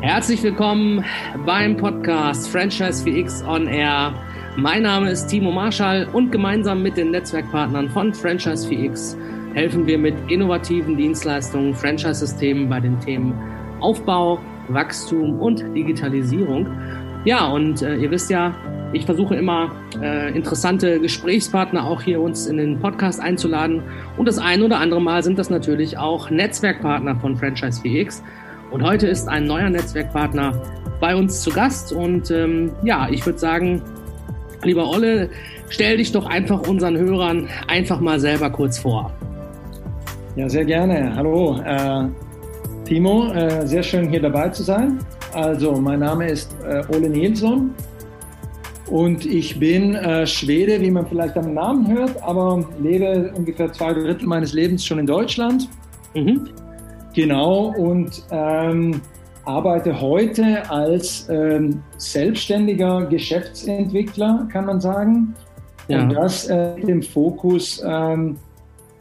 Herzlich willkommen beim Podcast Franchise VX On Air. Mein Name ist Timo Marschall und gemeinsam mit den Netzwerkpartnern von Franchise VX helfen wir mit innovativen Dienstleistungen, Franchise-Systemen bei den Themen Aufbau, Wachstum und Digitalisierung. Ja, und äh, ihr wisst ja, ich versuche immer äh, interessante Gesprächspartner auch hier uns in den Podcast einzuladen. Und das ein oder andere Mal sind das natürlich auch Netzwerkpartner von Franchise VX. Und heute ist ein neuer Netzwerkpartner bei uns zu Gast. Und ähm, ja, ich würde sagen, lieber Olle, stell dich doch einfach unseren Hörern einfach mal selber kurz vor. Ja, sehr gerne. Hallo, äh, Timo, äh, sehr schön hier dabei zu sein. Also, mein Name ist äh, Ole Nilsson und ich bin äh, Schwede, wie man vielleicht am Namen hört, aber lebe ungefähr zwei Drittel meines Lebens schon in Deutschland. Mhm. Genau, und ähm, arbeite heute als ähm, selbstständiger Geschäftsentwickler, kann man sagen. Ja. Und das äh, mit dem Fokus ähm,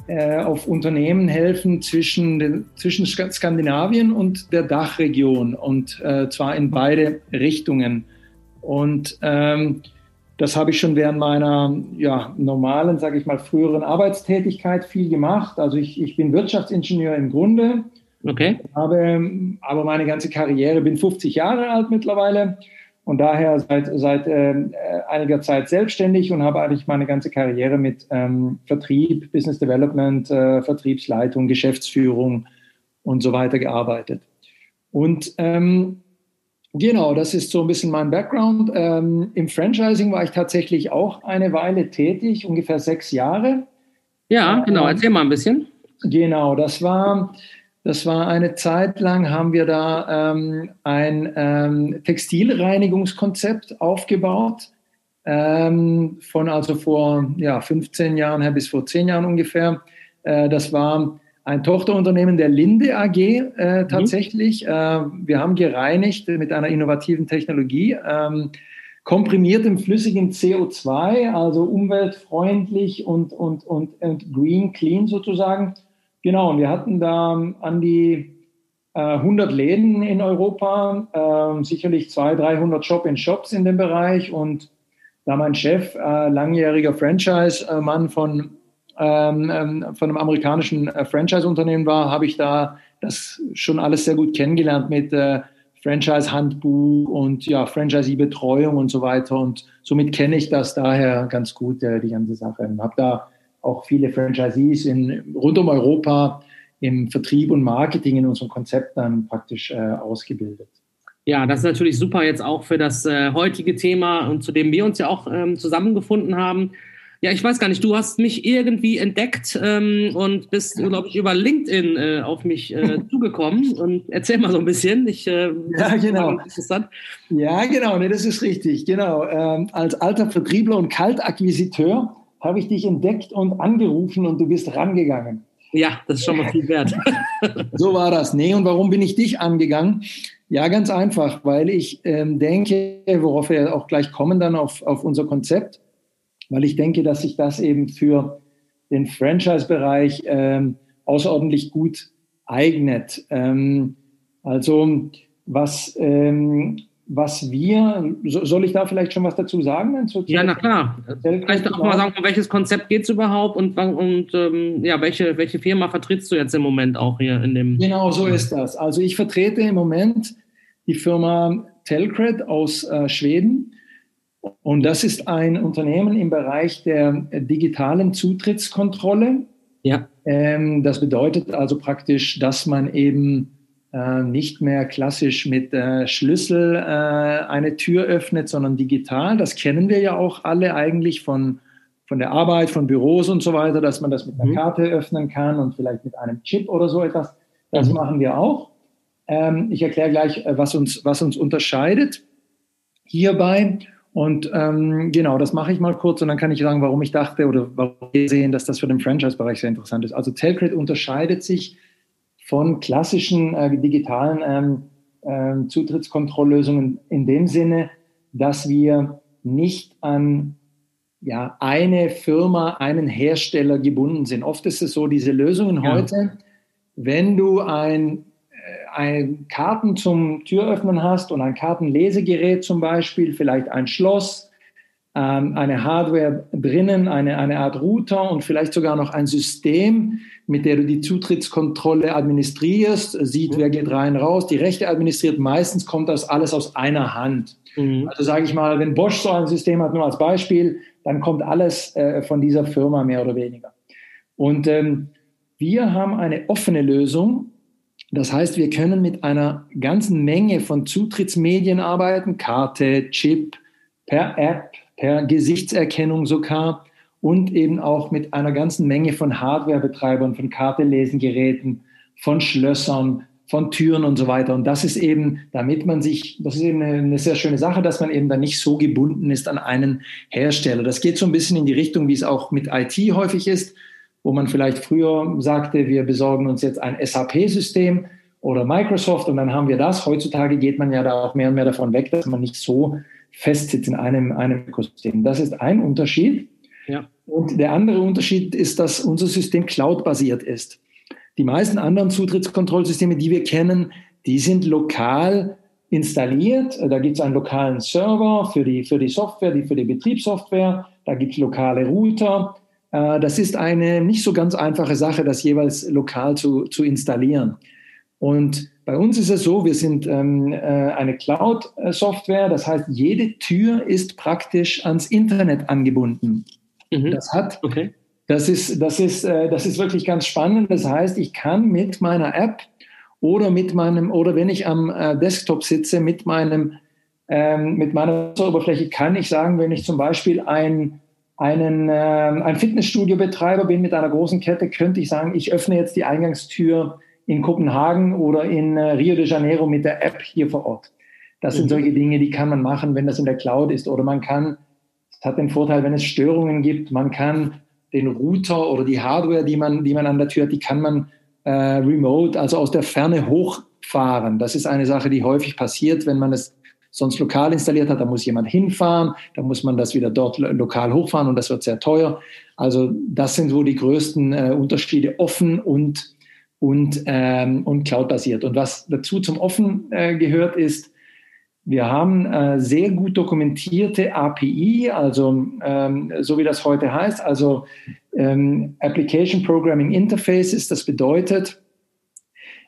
äh, auf Unternehmen helfen zwischen, den, zwischen Skandinavien und der Dachregion und äh, zwar in beide Richtungen. Und ähm, das habe ich schon während meiner ja, normalen, sage ich mal, früheren Arbeitstätigkeit viel gemacht. Also ich, ich bin Wirtschaftsingenieur im Grunde. Okay. Habe aber meine ganze Karriere, bin 50 Jahre alt mittlerweile und daher seit, seit äh, einiger Zeit selbstständig und habe eigentlich meine ganze Karriere mit ähm, Vertrieb, Business Development, äh, Vertriebsleitung, Geschäftsführung und so weiter gearbeitet. Und ähm, genau, das ist so ein bisschen mein Background. Ähm, Im Franchising war ich tatsächlich auch eine Weile tätig, ungefähr sechs Jahre. Ja, genau. Erzähl mal ein bisschen. Genau, das war das war eine Zeit lang, haben wir da ähm, ein ähm, Textilreinigungskonzept aufgebaut. Ähm, von also vor ja, 15 Jahren her bis vor 10 Jahren ungefähr. Äh, das war ein Tochterunternehmen der Linde AG äh, mhm. tatsächlich. Mhm. Äh, wir haben gereinigt mit einer innovativen Technologie, ähm, komprimiertem flüssigen CO2, also umweltfreundlich und, und, und, und green, clean sozusagen. Genau, und wir hatten da an die äh, 100 Läden in Europa, äh, sicherlich 200, 300 Shop-in-Shops in dem Bereich. Und da mein Chef, äh, langjähriger Franchise-Mann von, ähm, ähm, von einem amerikanischen äh, Franchise-Unternehmen war, habe ich da das schon alles sehr gut kennengelernt mit äh, Franchise-Handbuch und ja, Franchisee-Betreuung und so weiter. Und somit kenne ich das daher ganz gut, äh, die ganze Sache. Und habe da auch viele Franchisees in, rund um Europa im Vertrieb und Marketing in unserem Konzept dann praktisch äh, ausgebildet. Ja, das ist natürlich super jetzt auch für das äh, heutige Thema und zu dem wir uns ja auch ähm, zusammengefunden haben. Ja, ich weiß gar nicht, du hast mich irgendwie entdeckt ähm, und bist, glaube ich, über LinkedIn äh, auf mich äh, zugekommen. Und erzähl mal so ein bisschen. Ich, äh, ja, genau. Interessant. Ja, genau, nee, das ist richtig. Genau. Ähm, als alter Vertriebler und Kaltakquisiteur habe ich dich entdeckt und angerufen und du bist rangegangen. Ja, das ist schon mal viel wert. so war das. Nee, und warum bin ich dich angegangen? Ja, ganz einfach, weil ich ähm, denke, worauf wir auch gleich kommen dann auf, auf unser Konzept, weil ich denke, dass sich das eben für den Franchise-Bereich ähm, außerordentlich gut eignet. Ähm, also was ähm, was wir, soll ich da vielleicht schon was dazu sagen? ja, na klar. Vielleicht auch mal sagen, um welches Konzept geht es überhaupt und, und ähm, ja, welche, welche Firma vertrittst du jetzt im Moment auch hier in dem? Genau, so ist das. Also ich vertrete im Moment die Firma Telcred aus äh, Schweden. Und das ist ein Unternehmen im Bereich der digitalen Zutrittskontrolle. Ja. Ähm, das bedeutet also praktisch, dass man eben äh, nicht mehr klassisch mit äh, Schlüssel äh, eine Tür öffnet, sondern digital. Das kennen wir ja auch alle eigentlich von, von der Arbeit, von Büros und so weiter, dass man das mit einer mhm. Karte öffnen kann und vielleicht mit einem Chip oder so etwas. Das mhm. machen wir auch. Ähm, ich erkläre gleich, äh, was uns, was uns unterscheidet hierbei. Und ähm, genau, das mache ich mal kurz und dann kann ich sagen, warum ich dachte oder warum wir sehen, dass das für den Franchise-Bereich sehr interessant ist. Also Telcred unterscheidet sich von klassischen äh, digitalen ähm, äh, Zutrittskontrolllösungen in dem Sinne, dass wir nicht an ja, eine Firma, einen Hersteller gebunden sind. Oft ist es so, diese Lösungen ja. heute, wenn du ein, ein Karten zum Türöffnen hast und ein Kartenlesegerät zum Beispiel, vielleicht ein Schloss, ähm, eine Hardware drinnen, eine, eine Art Router und vielleicht sogar noch ein System, mit der du die Zutrittskontrolle administrierst, sieht, mhm. wer geht rein, raus, die Rechte administriert. Meistens kommt das alles aus einer Hand. Mhm. Also sage ich mal, wenn Bosch so ein System hat, nur als Beispiel, dann kommt alles äh, von dieser Firma mehr oder weniger. Und ähm, wir haben eine offene Lösung. Das heißt, wir können mit einer ganzen Menge von Zutrittsmedien arbeiten, Karte, Chip, per App, per Gesichtserkennung sogar und eben auch mit einer ganzen Menge von Hardwarebetreibern, von Kartelesengeräten, von Schlössern, von Türen und so weiter. Und das ist eben, damit man sich, das ist eben eine, sehr schöne Sache, dass man eben dann nicht so gebunden ist an einen Hersteller. Das geht so ein bisschen in die Richtung, wie es auch mit IT häufig ist, wo man vielleicht früher sagte, wir besorgen uns jetzt ein SAP-System oder Microsoft und dann haben wir das. Heutzutage geht man ja da auch mehr und mehr davon weg, dass man nicht so festsitzt in einem, einem Ökosystem. Das ist ein Unterschied. Ja. Und der andere Unterschied ist, dass unser System cloud-basiert ist. Die meisten anderen Zutrittskontrollsysteme, die wir kennen, die sind lokal installiert. Da gibt es einen lokalen Server für die, für die Software, die für die Betriebssoftware. Da gibt es lokale Router. Äh, das ist eine nicht so ganz einfache Sache, das jeweils lokal zu, zu installieren. Und bei uns ist es so, wir sind ähm, äh, eine Cloud-Software, das heißt, jede Tür ist praktisch ans Internet angebunden. Mhm. Das hat okay. Das ist, das, ist, äh, das ist wirklich ganz spannend. Das heißt, ich kann mit meiner App oder mit meinem, oder wenn ich am äh, Desktop sitze, mit meinem, ähm, mit meiner Oberfläche kann ich sagen, wenn ich zum Beispiel ein, einen, äh, ein Fitnessstudio-Betreiber bin mit einer großen Kette, könnte ich sagen, ich öffne jetzt die Eingangstür in Kopenhagen oder in äh, Rio de Janeiro mit der App hier vor Ort. Das mhm. sind solche Dinge, die kann man machen, wenn das in der Cloud ist. Oder man kann, es hat den Vorteil, wenn es Störungen gibt, man kann den Router oder die Hardware, die man, die man an der Tür hat, die kann man äh, remote, also aus der Ferne hochfahren. Das ist eine Sache, die häufig passiert, wenn man es sonst lokal installiert hat. Da muss jemand hinfahren, da muss man das wieder dort lokal hochfahren und das wird sehr teuer. Also das sind so die größten äh, Unterschiede, offen und, und, ähm, und cloud-basiert. Und was dazu zum Offen äh, gehört, ist, wir haben äh, sehr gut dokumentierte API, also ähm, so wie das heute heißt, also ähm, Application Programming Interfaces. Das bedeutet,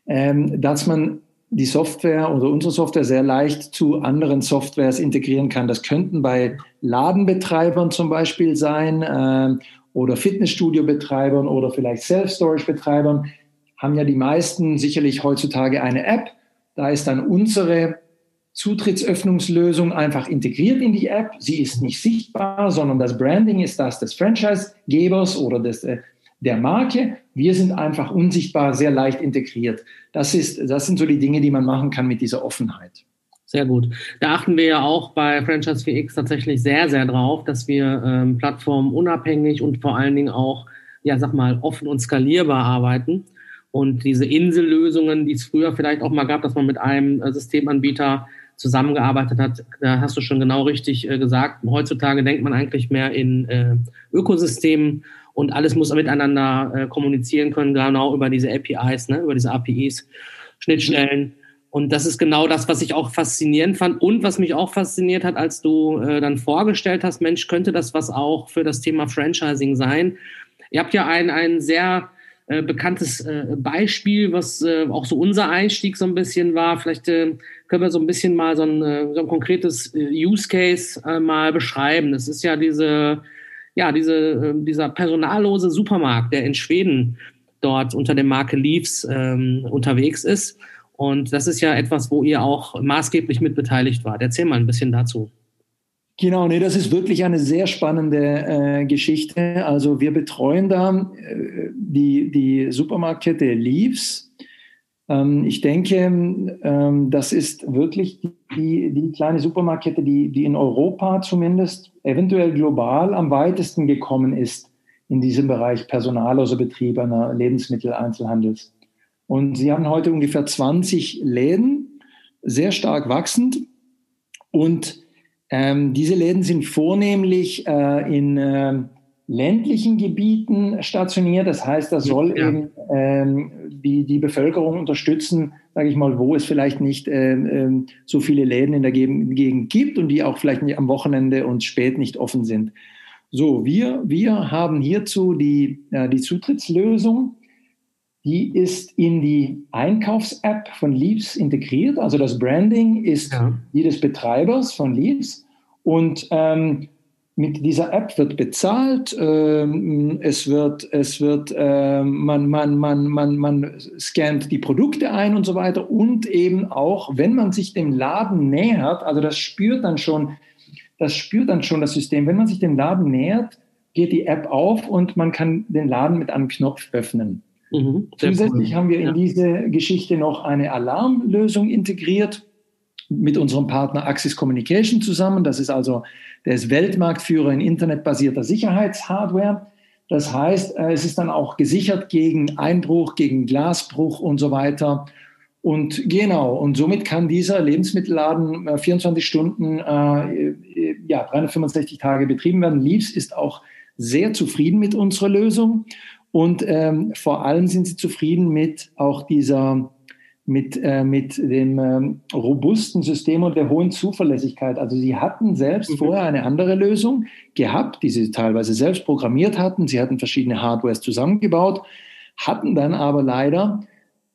ähm, dass man die Software oder unsere Software sehr leicht zu anderen Softwares integrieren kann. Das könnten bei Ladenbetreibern zum Beispiel sein äh, oder Fitnessstudio-Betreibern oder vielleicht Self-Storage-Betreibern. Haben ja die meisten sicherlich heutzutage eine App. Da ist dann unsere Zutrittsöffnungslösung einfach integriert in die App. Sie ist nicht sichtbar, sondern das Branding ist das des Franchise-Gebers oder des, äh, der Marke. Wir sind einfach unsichtbar, sehr leicht integriert. Das, ist, das sind so die Dinge, die man machen kann mit dieser Offenheit. Sehr gut. Da achten wir ja auch bei Franchise 4X tatsächlich sehr, sehr drauf, dass wir ähm, Plattformen unabhängig und vor allen Dingen auch, ja, sag mal, offen und skalierbar arbeiten. Und diese Insellösungen, die es früher vielleicht auch mal gab, dass man mit einem äh, Systemanbieter zusammengearbeitet hat, da hast du schon genau richtig äh, gesagt. Heutzutage denkt man eigentlich mehr in äh, Ökosystemen und alles muss miteinander äh, kommunizieren können, genau über diese APIs, ne, über diese APIs, Schnittstellen. Und das ist genau das, was ich auch faszinierend fand und was mich auch fasziniert hat, als du äh, dann vorgestellt hast, Mensch, könnte das was auch für das Thema Franchising sein? Ihr habt ja ein, ein sehr äh, bekanntes äh, Beispiel, was äh, auch so unser Einstieg so ein bisschen war. Vielleicht äh, können wir so ein bisschen mal so ein, äh, so ein konkretes äh, Use Case mal beschreiben. Das ist ja diese, ja, diese, äh, dieser personallose Supermarkt, der in Schweden dort unter der Marke Leaves ähm, unterwegs ist. Und das ist ja etwas, wo ihr auch maßgeblich mit beteiligt wart. Erzähl mal ein bisschen dazu. Genau, nee, das ist wirklich eine sehr spannende äh, Geschichte. Also wir betreuen da äh, die, die Supermarktkette Leaves. Ähm, ich denke, ähm, das ist wirklich die, die kleine Supermarktkette, die, die in Europa zumindest, eventuell global am weitesten gekommen ist in diesem Bereich personalloser Betrieb einer Lebensmitteleinzelhandels. Und sie haben heute ungefähr 20 Läden, sehr stark wachsend und Ähm, diese Läden sind vornehmlich äh, in äh, ländlichen Gebieten stationiert. Das heißt, das soll ja. eben ähm, die, die Bevölkerung unterstützen, sage ich mal, wo es vielleicht nicht ähm, ähm so viele Läden in der Gegend gibt und die auch vielleicht nicht am Wochenende und spät nicht offen sind. So, wir, wir haben hierzu die, äh, die Zutrittslösung. Die ist in die Einkaufs-App von Leaves integriert. Also das Branding ist ja. die des Betreibers von Leaves. Und ähm, mit dieser App wird bezahlt, ähm, es wird, es wird, äh, man, man, man, man, man scannt die Produkte ein und so weiter und eben auch, wenn man sich dem Laden nähert, also das spürt dann schon, das spürt dann schon das System, wenn man sich dem Laden nähert, geht die App auf und man kann den Laden mit einem Knopf öffnen. Mhm, Zusätzlich cool. haben wir in ja. diese Geschichte noch eine Alarmlösung integriert mit unserem Partner Axis Communication zusammen. Das ist also, der ist Weltmarktführer in internetbasierter Sicherheitshardware. Das heißt, äh, es ist dann auch gesichert gegen Einbruch, gegen Glasbruch und so weiter. Und genau, und somit kann dieser Lebensmittelladen 24 äh, Stunden, äh, ja, 365 Tage betrieben werden. Leaves ist auch sehr zufrieden mit unserer Lösung. Und ähm, vor allem sind sie zufrieden mit auch dieser mit, äh, mit dem ähm, robusten System und der hohen Zuverlässigkeit. Also sie hatten selbst mhm. vorher eine andere Lösung gehabt, die sie teilweise selbst programmiert hatten. Sie hatten verschiedene Hardwares zusammengebaut, hatten dann aber leider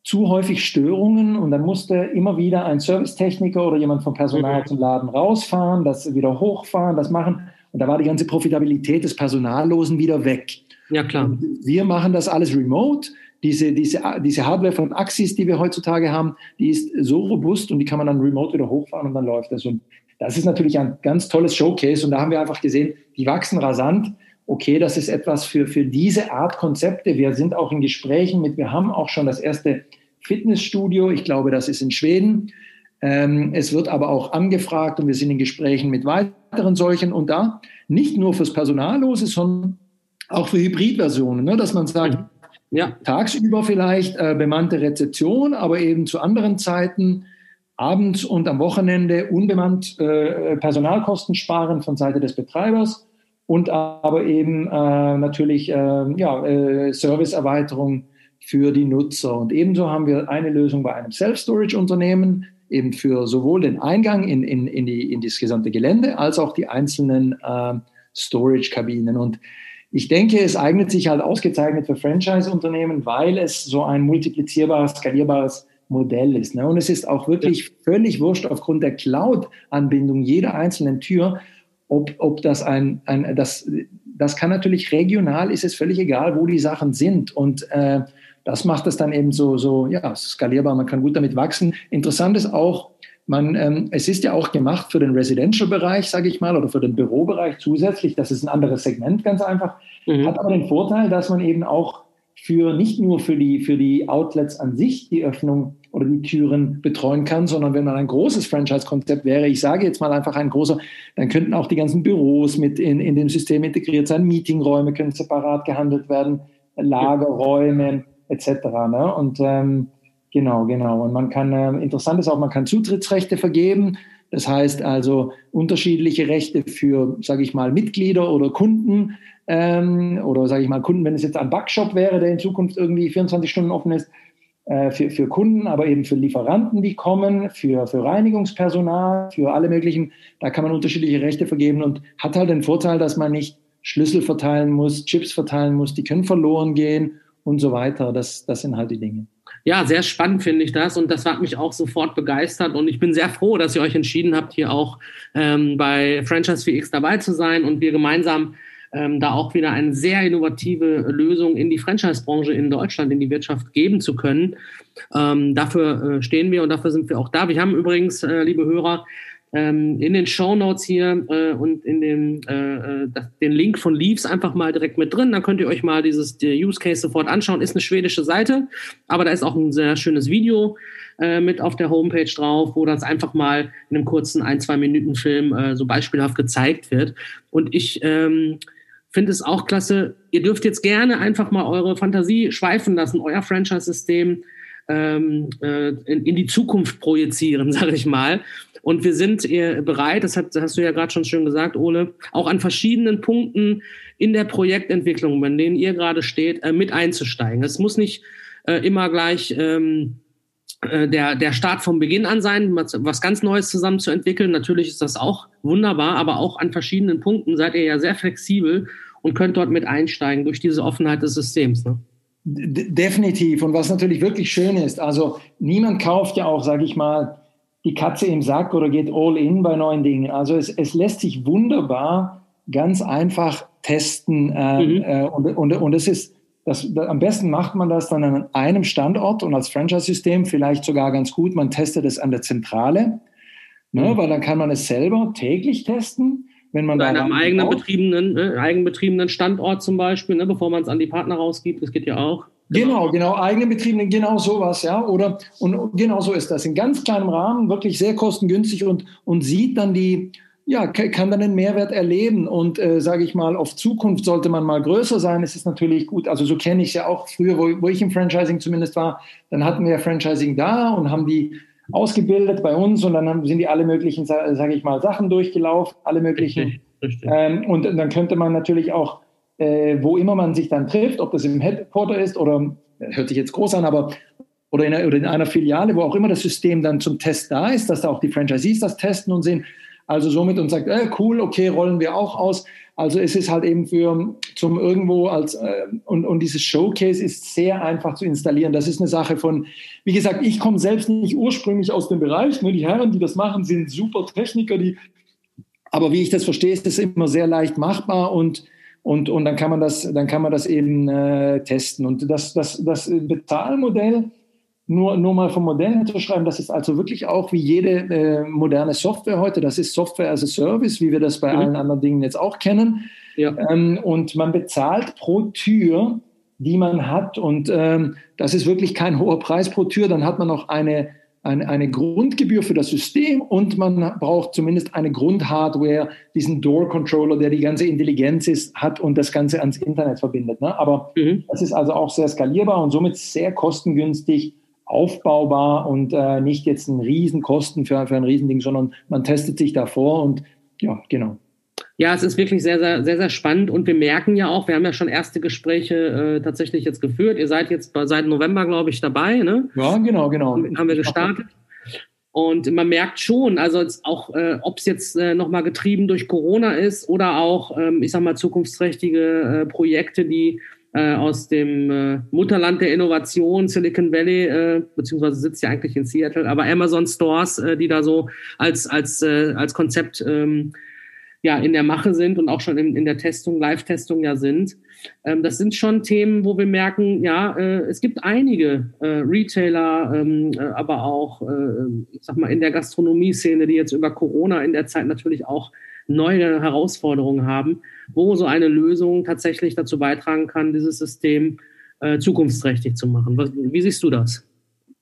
zu häufig Störungen und dann musste immer wieder ein Servicetechniker oder jemand vom Personal mhm. zum Laden rausfahren, das wieder hochfahren, das machen. Und da war die ganze Profitabilität des Personallosen wieder weg. Ja, klar. Und wir machen das alles remote diese, diese, diese Hardware von Axis, die wir heutzutage haben, die ist so robust und die kann man dann remote wieder hochfahren und dann läuft das. Und das ist natürlich ein ganz tolles Showcase und da haben wir einfach gesehen, die wachsen rasant. Okay, das ist etwas für, für diese Art Konzepte. Wir sind auch in Gesprächen mit, wir haben auch schon das erste Fitnessstudio, ich glaube, das ist in Schweden. Ähm, es wird aber auch angefragt und wir sind in Gesprächen mit weiteren solchen und da nicht nur fürs Personallose, sondern auch für Hybridversionen, ne, dass man sagt, mhm. Ja. Tagsüber vielleicht äh, bemannte Rezeption, aber eben zu anderen Zeiten abends und am Wochenende unbemannt äh, Personalkosten sparen von Seite des Betreibers und aber eben äh, natürlich äh, ja, äh, Serviceerweiterung für die Nutzer. Und ebenso haben wir eine Lösung bei einem Self-Storage-Unternehmen, eben für sowohl den Eingang in, in, in, die, in das gesamte Gelände als auch die einzelnen äh, Storage-Kabinen. Und ich denke, es eignet sich halt ausgezeichnet für Franchise-Unternehmen, weil es so ein multiplizierbares, skalierbares Modell ist. Ne? Und es ist auch wirklich völlig wurscht aufgrund der Cloud-Anbindung jeder einzelnen Tür, ob, ob das ein, ein das, das kann natürlich regional, ist es völlig egal, wo die Sachen sind. Und äh, das macht es dann eben so, so ja, skalierbar. Man kann gut damit wachsen. Interessant ist auch, man, ähm, es ist ja auch gemacht für den Residential-Bereich, sage ich mal, oder für den Bürobereich zusätzlich. Das ist ein anderes Segment, ganz einfach. Mhm. Hat aber den Vorteil, dass man eben auch für nicht nur für die, für die Outlets an sich die Öffnung oder die Türen betreuen kann, sondern wenn man ein großes Franchise-Konzept wäre, ich sage jetzt mal einfach ein großer, dann könnten auch die ganzen Büros mit in, in dem System integriert sein, Meetingräume können separat gehandelt werden, Lagerräume etc. Ne? Und ähm, Genau, genau. Und man kann, äh, interessant ist auch, man kann Zutrittsrechte vergeben. Das heißt also unterschiedliche Rechte für, sage ich mal, Mitglieder oder Kunden ähm, oder sage ich mal Kunden, wenn es jetzt ein Backshop wäre, der in Zukunft irgendwie 24 Stunden offen ist, äh, für, für Kunden, aber eben für Lieferanten, die kommen, für, für Reinigungspersonal, für alle möglichen. Da kann man unterschiedliche Rechte vergeben und hat halt den Vorteil, dass man nicht Schlüssel verteilen muss, Chips verteilen muss, die können verloren gehen und so weiter. Das, das sind halt die Dinge ja, sehr spannend finde ich das und das hat mich auch sofort begeistert und ich bin sehr froh, dass ihr euch entschieden habt, hier auch ähm, bei Franchise 4X dabei zu sein und wir gemeinsam ähm, da auch wieder eine sehr innovative Lösung in die Franchise-Branche in Deutschland, in die Wirtschaft geben zu können. Ähm, dafür äh, stehen wir und dafür sind wir auch da. Wir haben übrigens, äh, liebe Hörer, ähm, in den Show Notes hier äh, und in den, äh, äh den Link von Leaves einfach mal direkt mit drin. Da könnt ihr euch mal dieses Use Case sofort anschauen. Ist eine schwedische Seite, aber da ist auch ein sehr schönes Video äh, mit auf der Homepage drauf, wo das einfach mal in einem kurzen ein, zwei Minuten Film äh, so beispielhaft gezeigt wird. Und ich ähm, finde es auch klasse. Ihr dürft jetzt gerne einfach mal eure Fantasie schweifen lassen, euer Franchise-System ähm, äh, in, in, die Zukunft projizieren, sage ich mal. Und wir sind bereit, das, hat, hast du ja gerade schon schön gesagt, Ole, auch an verschiedenen Punkten in der Projektentwicklung, in denen ihr gerade steht, äh, mit einzusteigen. Es muss nicht äh, immer gleich ähm, äh, der, der Start vom Beginn an sein, was ganz Neues zusammen zu entwickeln. Natürlich ist das auch wunderbar, aber auch an verschiedenen Punkten seid ihr ja sehr flexibel und könnt dort mit einsteigen durch diese Offenheit des Systems. Ne? Definitiv. Und was natürlich wirklich schön ist, also niemand kauft ja auch, sage ich mal, die Katze im Sack oder geht all in bei neuen Dingen. Also es, es lässt sich wunderbar ganz einfach testen. Äh, mhm. äh, und, und, und es ist, das, am besten macht man das dann an einem Standort und als Franchise-System vielleicht sogar ganz gut. Man testet es an der Zentrale, ne, mhm. weil dann kann man es selber täglich testen. Wenn man an einem eigenen betriebenen, ne, eigenbetriebenen Standort zum Beispiel, ne, bevor man es an die Partner rausgibt, das geht ja auch. Genau, genau, eigene Betriebenen, genau sowas, ja. Oder und genau so ist das. In ganz kleinem Rahmen, wirklich sehr kostengünstig und, und sieht dann die, ja, kann dann einen Mehrwert erleben. Und äh, sage ich mal, auf Zukunft sollte man mal größer sein. Es ist natürlich gut. Also so kenne ich es ja auch früher, wo, wo ich im Franchising zumindest war. Dann hatten wir Franchising da und haben die ausgebildet bei uns und dann haben, sind die alle möglichen, sage ich mal, Sachen durchgelaufen, alle möglichen. Richtig, richtig. Ähm, und dann könnte man natürlich auch, äh, wo immer man sich dann trifft, ob das im Headquarter ist oder hört sich jetzt groß an, aber oder in, einer, oder in einer Filiale, wo auch immer das System dann zum Test da ist, dass da auch die Franchisees das testen und sehen, also somit und sagt, äh, cool, okay, rollen wir auch aus. Also es ist halt eben für zum irgendwo als äh, und, und dieses Showcase ist sehr einfach zu installieren. Das ist eine Sache von, wie gesagt, ich komme selbst nicht ursprünglich aus dem Bereich. Ne? Die Herren, die das machen, sind super Techniker, die aber wie ich das verstehe, ist es immer sehr leicht machbar und und, und dann kann man das, dann kann man das eben äh, testen. Und das, das, das Bezahlmodell nur, nur mal vom Modell zu schreiben, das ist also wirklich auch wie jede äh, moderne Software heute, das ist Software as a Service, wie wir das bei mhm. allen anderen Dingen jetzt auch kennen. Ja. Ähm, und man bezahlt pro Tür, die man hat. Und ähm, das ist wirklich kein hoher Preis pro Tür. Dann hat man noch eine, eine, eine Grundgebühr für das System und man braucht zumindest eine Grundhardware, diesen Door-Controller, der die ganze Intelligenz ist, hat und das Ganze ans Internet verbindet. Ne? Aber mhm. das ist also auch sehr skalierbar und somit sehr kostengünstig aufbaubar und äh, nicht jetzt ein Riesenkosten für, für ein Riesending, sondern man testet sich davor und ja, genau. Ja, es ist wirklich sehr, sehr, sehr, sehr spannend und wir merken ja auch, wir haben ja schon erste Gespräche äh, tatsächlich jetzt geführt. Ihr seid jetzt seit November, glaube ich, dabei, ne? Ja, genau, genau. Haben wir gestartet. Und man merkt schon, also auch, äh, ob es jetzt äh, nochmal getrieben durch Corona ist oder auch, ähm, ich sag mal, zukunftsträchtige äh, Projekte, die äh, aus dem äh, Mutterland der Innovation, Silicon Valley, äh, beziehungsweise sitzt ja eigentlich in Seattle, aber Amazon Stores, äh, die da so als, als, äh, als Konzept ähm, ja, in der Mache sind und auch schon in, in der Testung, Live-Testung ja sind. Ähm, das sind schon Themen, wo wir merken, ja, äh, es gibt einige äh, Retailer, ähm, äh, aber auch, äh, ich sag mal, in der Gastronomie-Szene, die jetzt über Corona in der Zeit natürlich auch neue Herausforderungen haben, wo so eine Lösung tatsächlich dazu beitragen kann, dieses System äh, zukunftsträchtig zu machen. Was, wie siehst du das?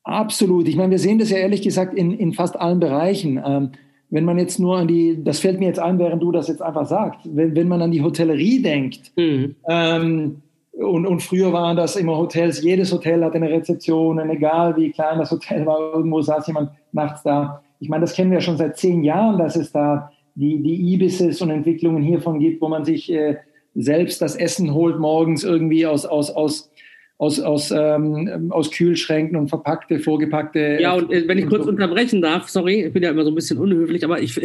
Absolut. Ich meine, wir sehen das ja ehrlich gesagt in, in fast allen Bereichen. Ähm, wenn man jetzt nur an die, das fällt mir jetzt ein, während du das jetzt einfach sagst, wenn, wenn man an die Hotellerie denkt, mhm. ähm, und, und früher waren das immer Hotels, jedes Hotel hatte eine Rezeption, und egal wie klein das Hotel war, irgendwo saß jemand nachts da. Ich meine, das kennen wir ja schon seit zehn Jahren, dass es da die, die Ibises und Entwicklungen hiervon gibt, wo man sich äh, selbst das Essen holt morgens irgendwie aus, aus, aus, aus, aus, ähm, aus Kühlschränken und verpackte, vorgepackte. Ja, und äh, wenn ich kurz unterbrechen darf, sorry, ich bin ja immer so ein bisschen unhöflich, aber ich,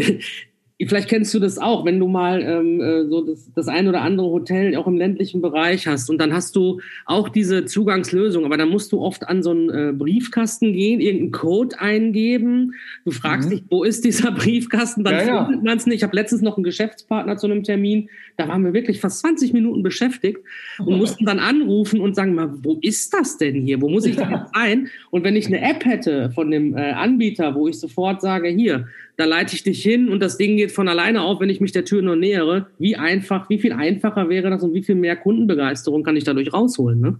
Vielleicht kennst du das auch, wenn du mal ähm, äh, so das, das ein oder andere Hotel auch im ländlichen Bereich hast und dann hast du auch diese Zugangslösung, aber dann musst du oft an so einen äh, Briefkasten gehen, irgendeinen Code eingeben. Du fragst mhm. dich, wo ist dieser Briefkasten? Dann ja, findet ja. man es nicht. Ich habe letztens noch einen Geschäftspartner zu einem Termin, da waren wir wirklich fast 20 Minuten beschäftigt und mussten dann anrufen und sagen mal, wo ist das denn hier? Wo muss ich denn jetzt ein? Und wenn ich eine App hätte von dem äh, Anbieter, wo ich sofort sage, hier, da leite ich dich hin und das Ding geht von alleine auf, wenn ich mich der Tür nur nähere. Wie einfach, wie viel einfacher wäre das und wie viel mehr Kundenbegeisterung kann ich dadurch rausholen? Ne?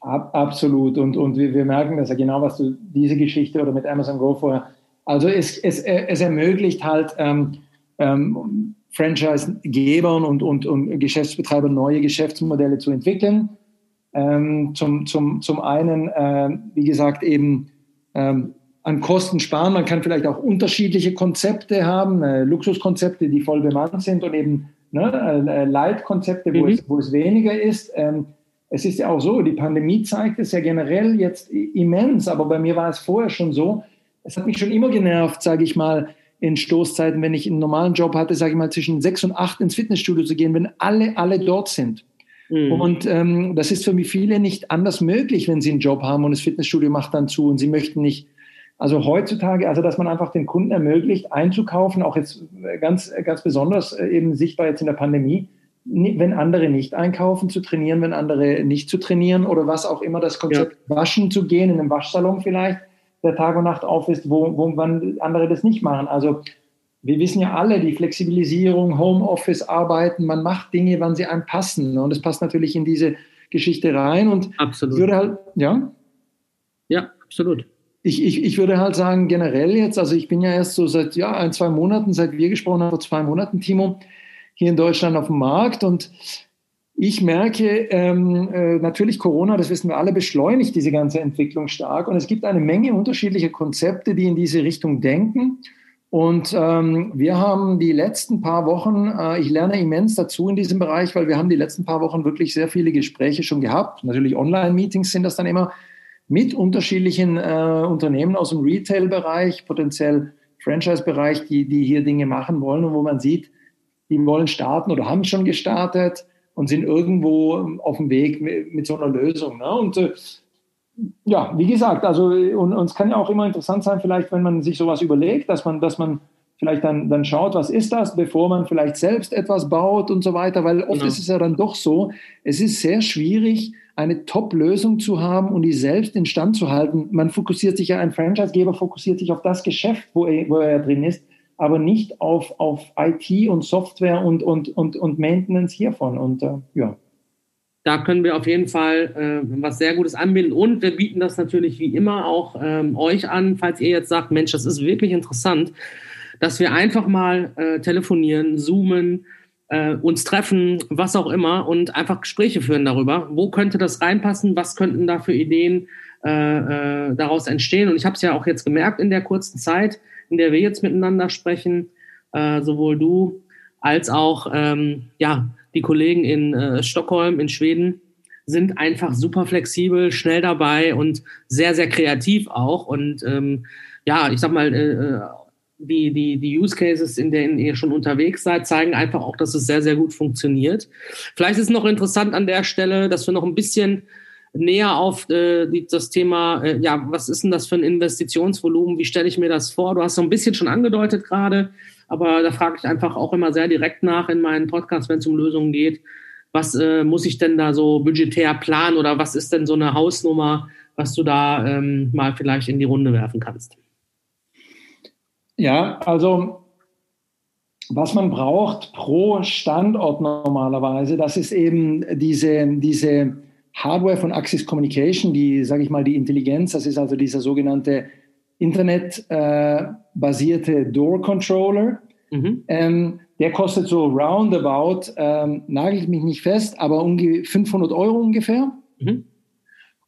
Ab, absolut. Und, und wir, wir merken das ja genau, was du diese Geschichte oder mit Amazon Go vorher. Also es, es, es ermöglicht halt ähm, ähm, Franchise-Gebern und, und, und Geschäftsbetreibern neue Geschäftsmodelle zu entwickeln Ähm, zum, zum, zum einen, äh, wie gesagt, eben ähm, an Kosten sparen. Man kann vielleicht auch unterschiedliche Konzepte haben, äh, Luxuskonzepte, die voll bemannt sind und eben ne, äh, Leitkonzepte, wo, mhm. es, wo es weniger ist. Ähm, es ist ja auch so, die Pandemie zeigt es ja generell jetzt immens, aber bei mir war es vorher schon so. Es hat mich schon immer genervt, sage ich mal, in Stoßzeiten, wenn ich einen normalen Job hatte, sage ich mal, zwischen sechs und acht ins Fitnessstudio zu gehen, wenn alle, alle dort sind. Mhm. Und ähm, das ist für mich viele nicht anders möglich, wenn sie einen Job haben und das Fitnessstudio macht dann zu und sie möchten nicht. Also heutzutage, also dass man einfach den Kunden ermöglicht, einzukaufen, auch jetzt ganz, ganz besonders äh, eben sichtbar jetzt in der Pandemie, wenn andere nicht einkaufen, zu trainieren, wenn andere nicht zu trainieren oder was auch immer, das Konzept ja. waschen zu gehen, in einem Waschsalon vielleicht, der Tag und Nacht auf ist, wo, wo wann andere das nicht machen. Also wir wissen ja alle, die Flexibilisierung, Homeoffice, Arbeiten, man macht Dinge, wann sie einem passen. Und das passt natürlich in diese Geschichte rein. Und absolut. würde halt, ja? Ja, absolut. Ich, ich, ich würde halt sagen, generell jetzt, also ich bin ja erst so seit ja, ein, zwei Monaten, seit wir gesprochen haben, vor zwei Monaten, Timo, hier in Deutschland auf dem Markt und ich merke ähm, äh, natürlich Corona, das wissen wir alle, beschleunigt diese ganze Entwicklung stark und es gibt eine Menge unterschiedlicher Konzepte, die in diese Richtung denken. Und ähm, wir haben die letzten paar Wochen, äh, ich lerne immens dazu in diesem Bereich, weil wir haben die letzten paar Wochen wirklich sehr viele Gespräche schon gehabt. Natürlich Online-Meetings sind das dann immer mit unterschiedlichen äh, Unternehmen aus dem Retail-Bereich, potenziell Franchise-Bereich, die, die hier Dinge machen wollen und wo man sieht, die wollen starten oder haben schon gestartet und sind irgendwo auf dem Weg mit, mit so einer Lösung. Ne? Und äh, ja, wie gesagt, also und, und es kann ja auch immer interessant sein, vielleicht, wenn man sich sowas überlegt, dass man, dass man vielleicht dann, dann schaut, was ist das, bevor man vielleicht selbst etwas baut und so weiter, weil oft genau. ist es ja dann doch so, es ist sehr schwierig, eine Top-Lösung zu haben und die selbst instand zu halten. Man fokussiert sich ja, ein Franchisegeber fokussiert sich auf das Geschäft, wo er, wo er drin ist aber nicht auf, auf IT und Software und, und, und, und Maintenance hiervon. Und äh, ja. Da können wir auf jeden Fall äh, was sehr Gutes anbieten. Und wir bieten das natürlich wie immer auch ähm, euch an, falls ihr jetzt sagt, Mensch, das ist wirklich interessant, dass wir einfach mal äh, telefonieren, zoomen, äh, uns treffen, was auch immer und einfach Gespräche führen darüber. Wo könnte das reinpassen? Was könnten da für Ideen äh, äh, daraus entstehen? Und ich habe es ja auch jetzt gemerkt in der kurzen Zeit, in der wir jetzt miteinander sprechen, äh, sowohl du als auch ähm, ja, die Kollegen in äh, Stockholm, in Schweden, sind einfach super flexibel, schnell dabei und sehr, sehr kreativ auch. Und ähm, ja, ich sag mal, äh, äh die, die, die Use Cases, in denen ihr schon unterwegs seid, zeigen einfach auch, dass es sehr, sehr gut funktioniert. Vielleicht ist noch interessant an der Stelle, dass wir noch ein bisschen näher auf äh, die, das Thema, äh, ja, was ist denn das für ein Investitionsvolumen? Wie stelle ich mir das vor? Du hast so ein bisschen schon angedeutet gerade, aber da frage ich einfach auch immer sehr direkt nach in meinen Podcasts, wenn es um Lösungen geht. Was äh, muss ich denn da so budgetär planen oder was ist denn so eine Hausnummer, was du da ähm, mal vielleicht in die Runde werfen kannst? Ja, also was man braucht pro Standort normalerweise, das ist eben diese, diese Hardware von Axis Communication, die, sage ich mal, die Intelligenz, das ist also dieser sogenannte Internet-basierte äh, Door Controller. Mhm. Ähm, der kostet so roundabout, ähm, nagelt mich nicht fest, aber 500 Euro ungefähr. Mhm.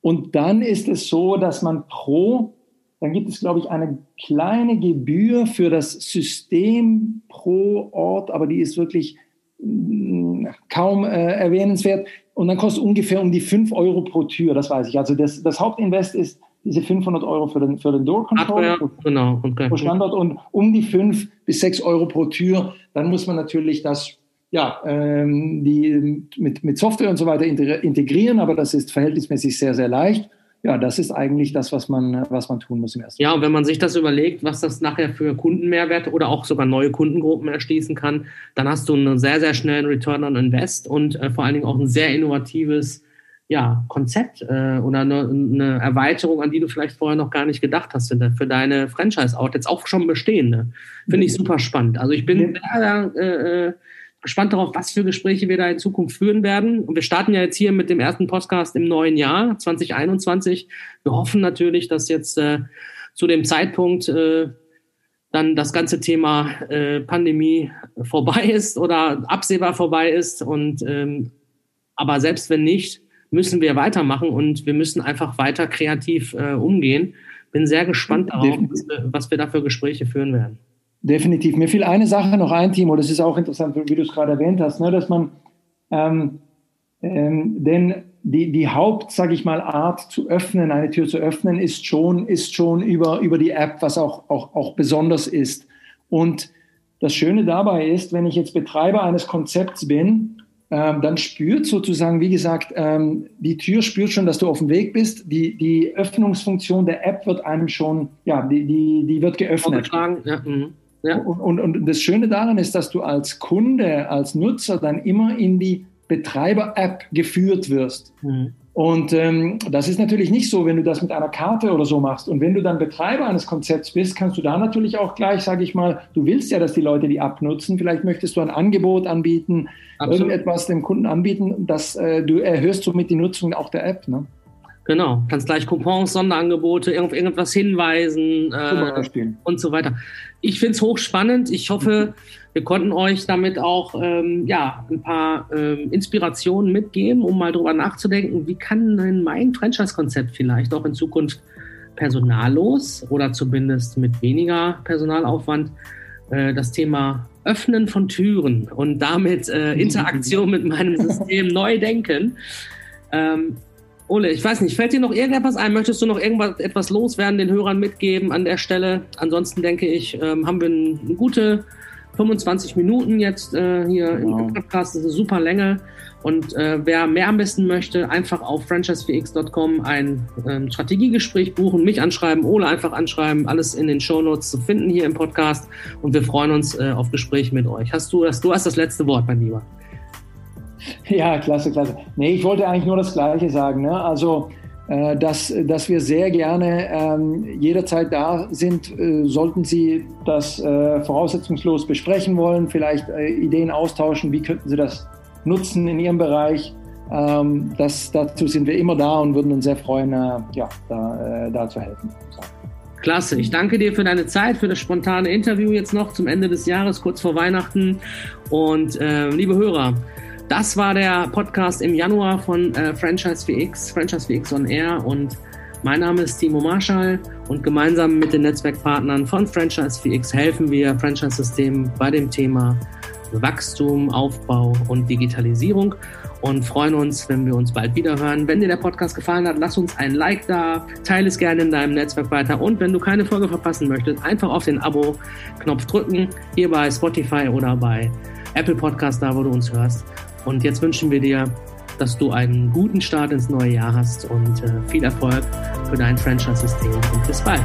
Und dann ist es so, dass man pro, dann gibt es, glaube ich, eine kleine Gebühr für das System pro Ort, aber die ist wirklich mm, kaum äh, erwähnenswert. Und dann kostet ungefähr um die 5 Euro pro Tür, das weiß ich. Also das, das Hauptinvest ist diese 500 Euro für den, für den Door Controller Ach, ja, genau, okay. pro Standort und um die 5 bis 6 Euro pro Tür. Dann muss man natürlich das ja, ähm, die mit, mit Software und so weiter integrieren, aber das ist verhältnismäßig sehr, sehr leicht ja, das ist eigentlich das, was man, was man tun muss im ersten Ja, und wenn man sich das überlegt, was das nachher für Kundenmehrwerte oder auch sogar neue Kundengruppen erschließen kann, dann hast du einen sehr, sehr schnellen Return on Invest und äh, vor allen Dingen auch ein sehr innovatives ja, Konzept äh, oder eine, eine, Erweiterung, an die du vielleicht vorher noch gar nicht gedacht hast für, deine Franchise-Outlets, auch schon bestehende. Finde ich super spannend. Also ich bin ja. äh, äh gespannt darauf, was für Gespräche wir da in Zukunft führen werden. Und wir starten ja jetzt hier mit dem ersten Podcast im neuen Jahr 2021. Wir hoffen natürlich, dass jetzt äh, zu dem Zeitpunkt äh, dann das ganze Thema äh, Pandemie vorbei ist oder absehbar vorbei ist. Und ähm, aber selbst wenn nicht, müssen wir weitermachen und wir müssen einfach weiter kreativ äh, umgehen. Bin sehr gespannt darauf, was wir, was wir da für Gespräche führen werden. Definitiv. Mir fiel eine Sache noch ein, Timo, das ist auch interessant, wie du es gerade erwähnt hast, ne, dass man, ähm, ähm, denn die, die Haupt, sage ich mal, Art zu öffnen, eine Tür zu öffnen, ist schon, ist schon über, über die App, was auch, auch, auch besonders ist. Und das Schöne dabei ist, wenn ich jetzt Betreiber eines Konzepts bin, ähm, dann spürt sozusagen, wie gesagt, ähm, die Tür spürt schon, dass du auf dem Weg bist. Die, die Öffnungsfunktion der App wird einem schon, ja, die, die, die wird geöffnet. Ja, mhm. Ja. Und, und, und das Schöne daran ist, dass du als Kunde, als Nutzer dann immer in die Betreiber-App geführt wirst. Mhm. Und ähm, das ist natürlich nicht so, wenn du das mit einer Karte oder so machst. Und wenn du dann Betreiber eines Konzepts bist, kannst du da natürlich auch gleich, sage ich mal, du willst ja, dass die Leute die abnutzen. Vielleicht möchtest du ein Angebot anbieten, Absolut. irgendetwas dem Kunden anbieten, dass äh, du erhöhst somit die Nutzung auch der App. Ne? Genau, kannst gleich Coupons, Sonderangebote, auf irgendwas hinweisen äh, und so weiter. Ich finde es hochspannend. Ich hoffe, wir konnten euch damit auch ähm, ja, ein paar ähm, Inspirationen mitgeben, um mal drüber nachzudenken, wie kann denn mein Franchise-Konzept vielleicht auch in Zukunft personallos oder zumindest mit weniger Personalaufwand äh, das Thema Öffnen von Türen und damit äh, Interaktion mit meinem System neu denken. Ähm, Ole, ich weiß nicht, fällt dir noch irgendetwas ein? Möchtest du noch irgendwas etwas loswerden, den Hörern mitgeben an der Stelle? Ansonsten denke ich, ähm, haben wir eine gute 25 Minuten jetzt äh, hier wow. im Podcast. Das ist eine super Länge. Und äh, wer mehr wissen möchte, einfach auf franchisefx.com ein ähm, Strategiegespräch buchen, mich anschreiben, Ole einfach anschreiben, alles in den Shownotes zu finden hier im Podcast. Und wir freuen uns äh, auf Gespräche mit euch. Hast du das, du hast das letzte Wort, mein Lieber. Ja, klasse, klasse. Nee, ich wollte eigentlich nur das Gleiche sagen. Ne? Also, äh, dass, dass wir sehr gerne ähm, jederzeit da sind, äh, sollten Sie das äh, voraussetzungslos besprechen wollen, vielleicht äh, Ideen austauschen, wie könnten Sie das nutzen in Ihrem Bereich. Ähm, das, dazu sind wir immer da und würden uns sehr freuen, äh, ja, da, äh, da zu helfen. Klasse. Ich danke dir für deine Zeit, für das spontane Interview jetzt noch zum Ende des Jahres, kurz vor Weihnachten. Und liebe Hörer, das war der Podcast im Januar von äh, Franchise VX, Franchise VX on Air. Und mein Name ist Timo Marschall. Und gemeinsam mit den Netzwerkpartnern von Franchise VX helfen wir Franchise-Systemen bei dem Thema Wachstum, Aufbau und Digitalisierung. Und freuen uns, wenn wir uns bald wieder hören. Wenn dir der Podcast gefallen hat, lass uns ein Like da, teile es gerne in deinem Netzwerk weiter. Und wenn du keine Folge verpassen möchtest, einfach auf den Abo-Knopf drücken, hier bei Spotify oder bei Apple Podcast, da wo du uns hörst. Und jetzt wünschen wir dir, dass du einen guten Start ins neue Jahr hast und äh, viel Erfolg für dein Franchise-System und bis bald.